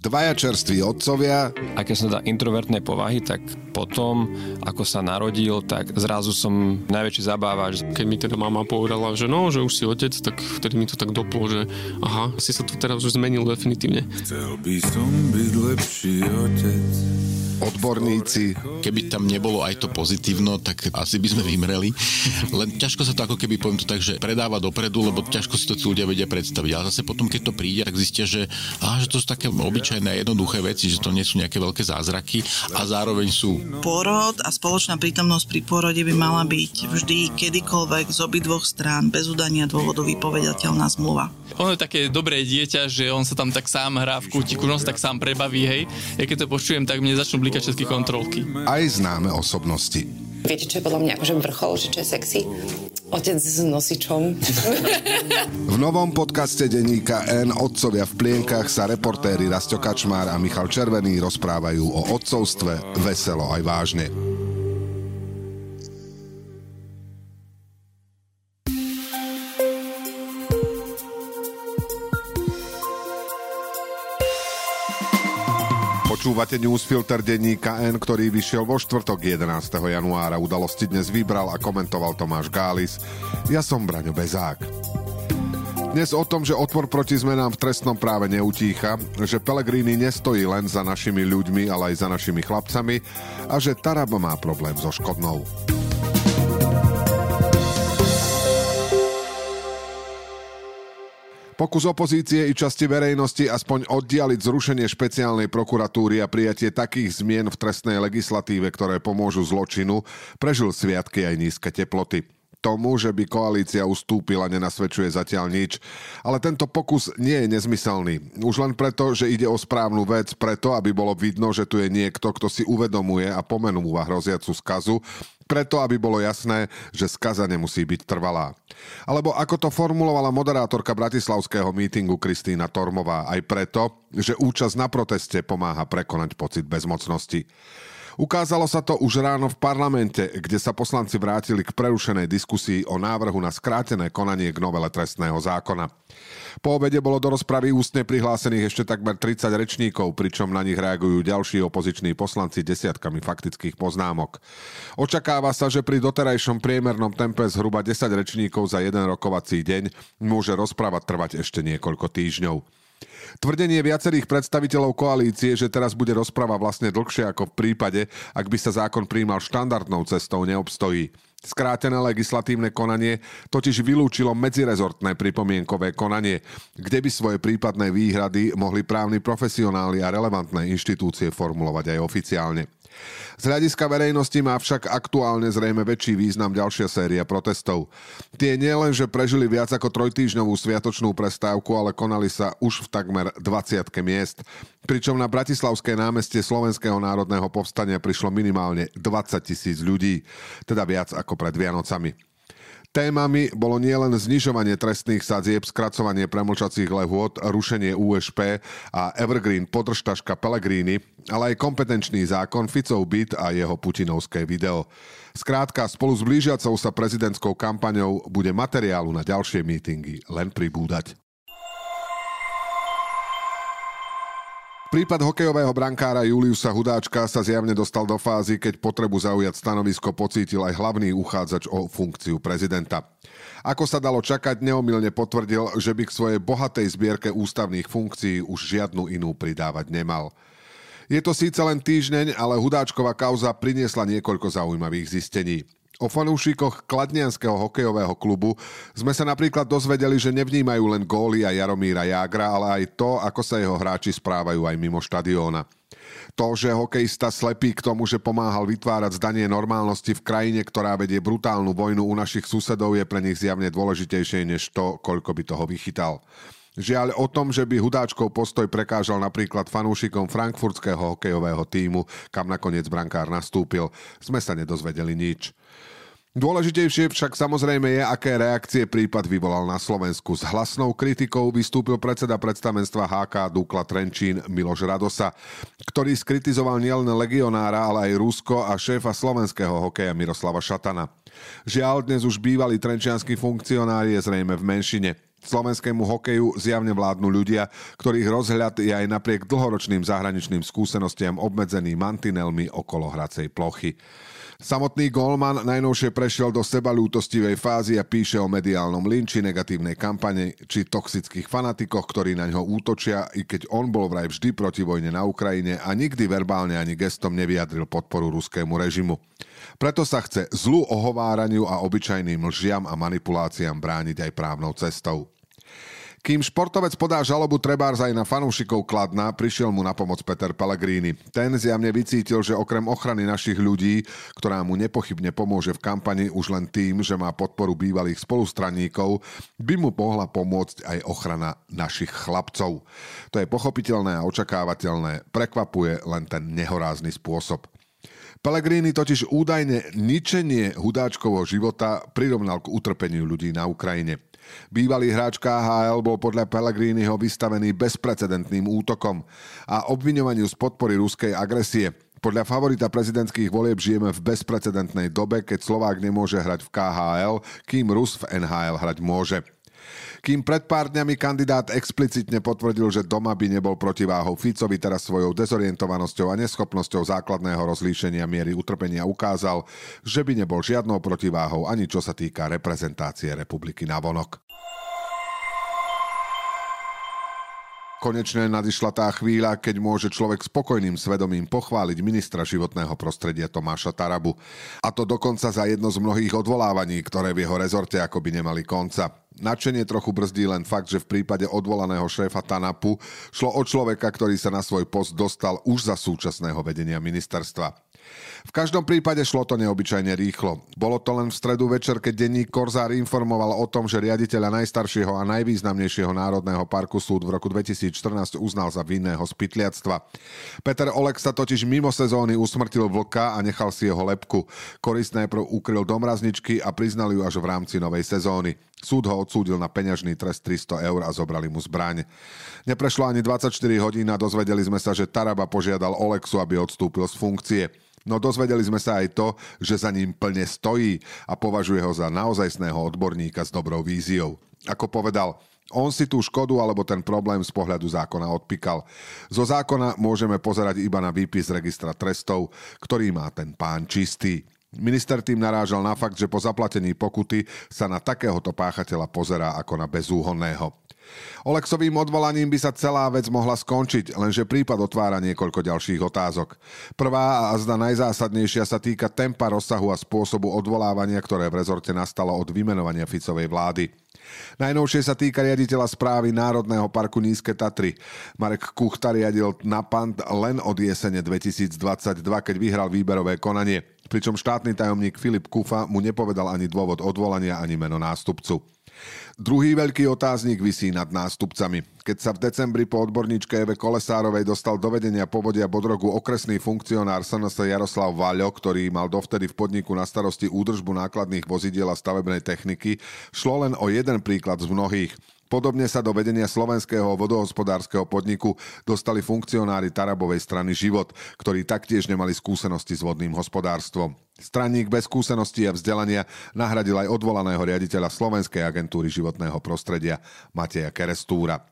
Dvaja čerství otcovia. A keď som teda introvertnej povahy, tak potom, ako sa narodil, tak zrazu som najväčší zabávač. Keď mi teda mama povedala, že no, že už si otec, tak vtedy mi to tak doplo, že aha, si sa tu teraz už zmenil definitívne. Chcel by som byť lepší otec odborníci. Keby tam nebolo aj to pozitívno, tak asi by sme vymreli. Len ťažko sa to ako keby, poviem to tak, že predáva dopredu, lebo ťažko si to ľudia vedia predstaviť. Ale zase potom, keď to príde, tak zistia, že, á, že to sú také obyčajné jednoduché veci, že to nie sú nejaké veľké zázraky a zároveň sú. Porod a spoločná prítomnosť pri porode by mala byť vždy kedykoľvek z obidvoch strán bez udania dôvodu vypovedateľná zmluva. On je také dobré dieťa, že on sa tam tak sám hrá v kútiku, on sa tak sám prebaví, hej. Ja keď to počujem, tak mne začnú blikať všetky kontrolky. Aj známe osobnosti. Viete, čo je podľa mňa akože vrchol, že čo je sexy? Otec s nosičom. v novom podcaste denníka N Otcovia v plienkach sa reportéri Rasto Kačmár a Michal Červený rozprávajú o otcovstve veselo aj vážne. Počúvate newsfilter denníka N, ktorý vyšiel vo štvrtok 11. januára. Udalosti dnes vybral a komentoval Tomáš Gális. Ja som Braňo Bezák. Dnes o tom, že odpor proti zmenám v trestnom práve neutícha, že Pelegrini nestojí len za našimi ľuďmi, ale aj za našimi chlapcami a že Tarab má problém so Škodnou. Pokus opozície i časti verejnosti aspoň oddialiť zrušenie špeciálnej prokuratúry a prijatie takých zmien v trestnej legislatíve, ktoré pomôžu zločinu, prežil sviatky aj nízke teploty tomu, že by koalícia ustúpila, nenasvedčuje zatiaľ nič. Ale tento pokus nie je nezmyselný. Už len preto, že ide o správnu vec, preto, aby bolo vidno, že tu je niekto, kto si uvedomuje a pomenúva hroziacu skazu preto, aby bolo jasné, že skaza nemusí byť trvalá. Alebo ako to formulovala moderátorka bratislavského mítingu Kristýna Tormová, aj preto, že účasť na proteste pomáha prekonať pocit bezmocnosti. Ukázalo sa to už ráno v parlamente, kde sa poslanci vrátili k prerušenej diskusii o návrhu na skrátené konanie k novele trestného zákona. Po obede bolo do rozpravy ústne prihlásených ešte takmer 30 rečníkov, pričom na nich reagujú ďalší opoziční poslanci desiatkami faktických poznámok. Očakáva sa, že pri doterajšom priemernom tempe zhruba 10 rečníkov za jeden rokovací deň môže rozpráva trvať ešte niekoľko týždňov. Tvrdenie viacerých predstaviteľov koalície, že teraz bude rozpráva vlastne dlhšie ako v prípade, ak by sa zákon príjmal štandardnou cestou, neobstojí. Skrátené legislatívne konanie totiž vylúčilo medzirezortné pripomienkové konanie, kde by svoje prípadné výhrady mohli právni profesionáli a relevantné inštitúcie formulovať aj oficiálne. Z hľadiska verejnosti má však aktuálne zrejme väčší význam ďalšia séria protestov. Tie nielen, že prežili viac ako trojtýždňovú sviatočnú prestávku, ale konali sa už v takmer 20 miest. Pričom na Bratislavské námestie Slovenského národného povstania prišlo minimálne 20 tisíc ľudí, teda viac ako pred Vianocami. Témami bolo nielen znižovanie trestných sadzieb, skracovanie premlčacích lehôd, rušenie USP a Evergreen podržtaška Pellegrini, ale aj kompetenčný zákon Ficov byt a jeho putinovské video. Skrátka, spolu s blížiacou sa prezidentskou kampaňou bude materiálu na ďalšie mítingy len pribúdať. Prípad hokejového brankára Juliusa Hudáčka sa zjavne dostal do fázy, keď potrebu zaujať stanovisko pocítil aj hlavný uchádzač o funkciu prezidenta. Ako sa dalo čakať, neomilne potvrdil, že by k svojej bohatej zbierke ústavných funkcií už žiadnu inú pridávať nemal. Je to síce len týždeň, ale Hudáčková kauza priniesla niekoľko zaujímavých zistení. O fanúšikoch Kladnianského hokejového klubu sme sa napríklad dozvedeli, že nevnímajú len góly a Jaromíra Jágra, ale aj to, ako sa jeho hráči správajú aj mimo štadióna. To, že hokejista slepí k tomu, že pomáhal vytvárať zdanie normálnosti v krajine, ktorá vedie brutálnu vojnu u našich susedov, je pre nich zjavne dôležitejšie než to, koľko by toho vychytal. Žiaľ o tom, že by Hudáčkov postoj prekážal napríklad fanúšikom frankfurtského hokejového týmu, kam nakoniec brankár nastúpil, sme sa nedozvedeli nič. Dôležitejšie však samozrejme je, aké reakcie prípad vyvolal na Slovensku. S hlasnou kritikou vystúpil predseda predstavenstva HK Dukla Trenčín Miloš Radosa, ktorý skritizoval nielen legionára, ale aj Rusko a šéfa slovenského hokeja Miroslava Šatana. Žiaľ, dnes už bývalý trenčianský funkcionár je zrejme v menšine. Slovenskému hokeju zjavne vládnu ľudia, ktorých rozhľad je aj napriek dlhoročným zahraničným skúsenostiam obmedzený mantinelmi okolo hracej plochy. Samotný Golman najnovšie prešiel do sebalútostivej fázy a píše o mediálnom linči, negatívnej kampane či toxických fanatikoch, ktorí na ňo útočia, i keď on bol vraj vždy proti vojne na Ukrajine a nikdy verbálne ani gestom nevyjadril podporu ruskému režimu. Preto sa chce zlu ohováraniu a obyčajným lžiam a manipuláciám brániť aj právnou cestou. Kým športovec podá žalobu trebárs aj na fanúšikov Kladna, prišiel mu na pomoc Peter Pellegrini. Ten zjavne vycítil, že okrem ochrany našich ľudí, ktorá mu nepochybne pomôže v kampani už len tým, že má podporu bývalých spolustranníkov, by mu mohla pomôcť aj ochrana našich chlapcov. To je pochopiteľné a očakávateľné. Prekvapuje len ten nehorázny spôsob. Pellegrini totiž údajne ničenie hudáčkovho života prirovnal k utrpeniu ľudí na Ukrajine. Bývalý hráč KHL bol podľa Pellegriniho vystavený bezprecedentným útokom a obviňovaniu z podpory ruskej agresie. Podľa favorita prezidentských volieb žijeme v bezprecedentnej dobe, keď Slovák nemôže hrať v KHL, kým Rus v NHL hrať môže. Kým pred pár dňami kandidát explicitne potvrdil, že doma by nebol protiváhou Ficovi, teraz svojou dezorientovanosťou a neschopnosťou základného rozlíšenia miery utrpenia ukázal, že by nebol žiadnou protiváhou ani čo sa týka reprezentácie republiky na vonok. Konečne nadišla tá chvíľa, keď môže človek spokojným svedomím pochváliť ministra životného prostredia Tomáša Tarabu. A to dokonca za jedno z mnohých odvolávaní, ktoré v jeho rezorte akoby nemali konca. Načenie trochu brzdí len fakt, že v prípade odvolaného šéfa Tanapu šlo o človeka, ktorý sa na svoj post dostal už za súčasného vedenia ministerstva. V každom prípade šlo to neobyčajne rýchlo. Bolo to len v stredu večer, keď denník Korzár informoval o tom, že riaditeľa najstaršieho a najvýznamnejšieho národného parku súd v roku 2014 uznal za vinného z. Peter Olek sa totiž mimo sezóny usmrtil vlka a nechal si jeho lepku. Koris najprv ukryl do mrazničky a priznal ju až v rámci novej sezóny. Súd ho odsúdil na peňažný trest 300 eur a zobrali mu zbraň. Neprešlo ani 24 hodín a dozvedeli sme sa, že Taraba požiadal Olexu, aby odstúpil z funkcie. No dozvedeli sme sa aj to, že za ním plne stojí a považuje ho za naozajstného odborníka s dobrou víziou. Ako povedal, on si tú škodu alebo ten problém z pohľadu zákona odpikal. Zo zákona môžeme pozerať iba na výpis registra trestov, ktorý má ten pán čistý. Minister tým narážal na fakt, že po zaplatení pokuty sa na takéhoto páchateľa pozerá ako na bezúhonného. Olexovým odvolaním by sa celá vec mohla skončiť, lenže prípad otvára niekoľko ďalších otázok. Prvá a zda najzásadnejšia sa týka tempa, rozsahu a spôsobu odvolávania, ktoré v rezorte nastalo od vymenovania Ficovej vlády. Najnovšie sa týka riaditeľa správy Národného parku Nízke Tatry. Marek Kuchta riadil na pant len od jesene 2022, keď vyhral výberové konanie pričom štátny tajomník Filip Kufa mu nepovedal ani dôvod odvolania, ani meno nástupcu. Druhý veľký otáznik vysí nad nástupcami. Keď sa v decembri po odborníčke Eve Kolesárovej dostal do vedenia povodia Bodrogu okresný funkcionár SNS Jaroslav Vaľo, ktorý mal dovtedy v podniku na starosti údržbu nákladných vozidiel a stavebnej techniky, šlo len o jeden príklad z mnohých. Podobne sa do vedenia slovenského vodohospodárskeho podniku dostali funkcionári Tarabovej strany Život, ktorí taktiež nemali skúsenosti s vodným hospodárstvom. Stranník bez skúsenosti a vzdelania nahradil aj odvolaného riaditeľa Slovenskej agentúry životného prostredia Mateja Kerestúra.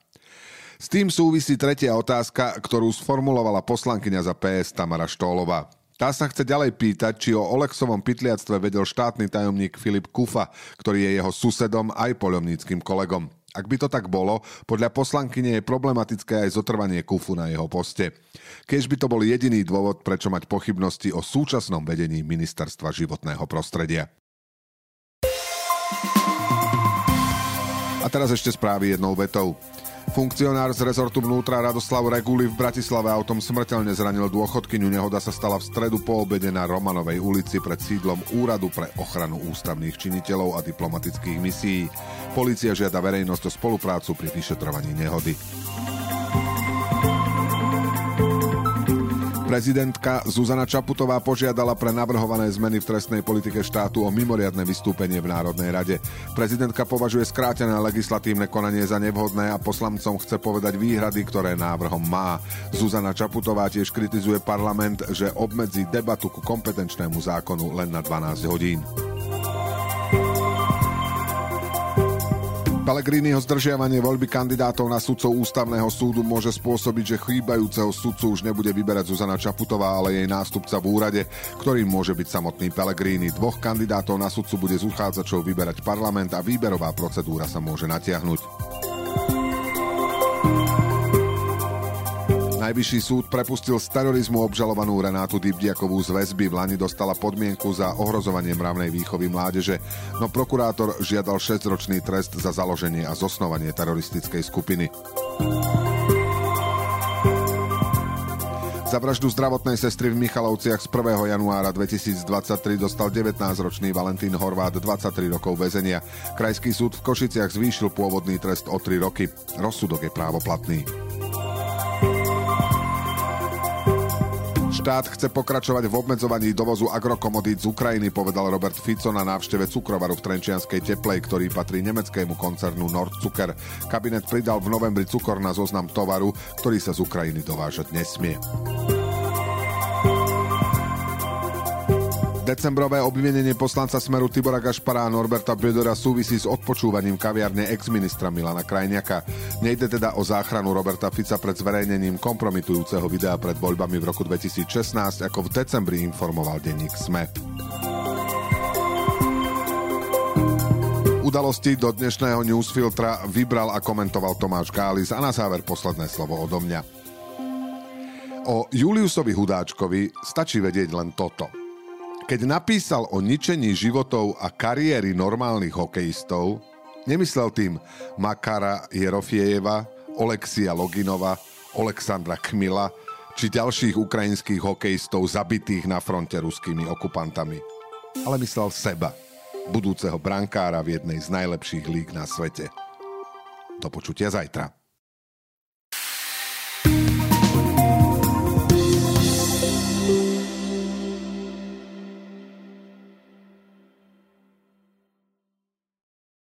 S tým súvisí tretia otázka, ktorú sformulovala poslankyňa za PS Tamara Štólová. Tá sa chce ďalej pýtať, či o Olexovom pytliactve vedel štátny tajomník Filip Kufa, ktorý je jeho susedom aj poľovníckým kolegom. Ak by to tak bolo, podľa poslankyne je problematické aj zotrvanie Kufu na jeho poste. Keď by to bol jediný dôvod, prečo mať pochybnosti o súčasnom vedení Ministerstva životného prostredia. A teraz ešte správy jednou vetou. Funkcionár z rezortu vnútra Radoslav Reguli v Bratislave autom smrteľne zranil dôchodkyňu. Nehoda sa stala v stredu po obede na Romanovej ulici pred sídlom Úradu pre ochranu ústavných činiteľov a diplomatických misií. Polícia žiada verejnosť o spoluprácu pri vyšetrovaní nehody. Prezidentka Zuzana Čaputová požiadala pre navrhované zmeny v trestnej politike štátu o mimoriadne vystúpenie v Národnej rade. Prezidentka považuje skrátené legislatívne konanie za nevhodné a poslancom chce povedať výhrady, ktoré návrhom má. Zuzana Čaputová tiež kritizuje parlament, že obmedzí debatu ku kompetenčnému zákonu len na 12 hodín. Pellegriniho zdržiavanie voľby kandidátov na sudcov ústavného súdu môže spôsobiť, že chýbajúceho sudcu už nebude vyberať Zuzana Čaputová, ale jej nástupca v úrade, ktorým môže byť samotný Pellegrini. Dvoch kandidátov na sudcu bude z uchádzačov vyberať parlament a výberová procedúra sa môže natiahnuť. Najvyšší súd prepustil z terorizmu obžalovanú Renátu Dybdiakovú z väzby. V Lani dostala podmienku za ohrozovanie mravnej výchovy mládeže, no prokurátor žiadal 6-ročný trest za založenie a zosnovanie teroristickej skupiny. Za vraždu zdravotnej sestry v Michalovciach z 1. januára 2023 dostal 19-ročný Valentín Horvát 23 rokov väzenia. Krajský súd v Košiciach zvýšil pôvodný trest o 3 roky. Rozsudok je právoplatný. Štát chce pokračovať v obmedzovaní dovozu agrokomodít z Ukrajiny, povedal Robert Fico na návšteve cukrovaru v Trenčianskej teplej, ktorý patrí nemeckému koncernu Nordzucker. Kabinet pridal v novembri cukor na zoznam tovaru, ktorý sa z Ukrajiny dovážať nesmie. Decembrové obvinenie poslanca Smeru Tibora Gašpara a Norberta Bredora súvisí s odpočúvaním kaviarne ex-ministra Milana Krajniaka. Nejde teda o záchranu Roberta Fica pred zverejnením kompromitujúceho videa pred voľbami v roku 2016, ako v decembri informoval denník SME. Udalosti do dnešného newsfiltra vybral a komentoval Tomáš Gális a na záver posledné slovo odo mňa. O Juliusovi Hudáčkovi stačí vedieť len toto – keď napísal o ničení životov a kariéry normálnych hokejistov, nemyslel tým Makara Jerofiejeva, Olexia Loginova, Alexandra Kmila či ďalších ukrajinských hokejistov zabitých na fronte ruskými okupantami. Ale myslel seba, budúceho brankára v jednej z najlepších líg na svete. Do počutia zajtra.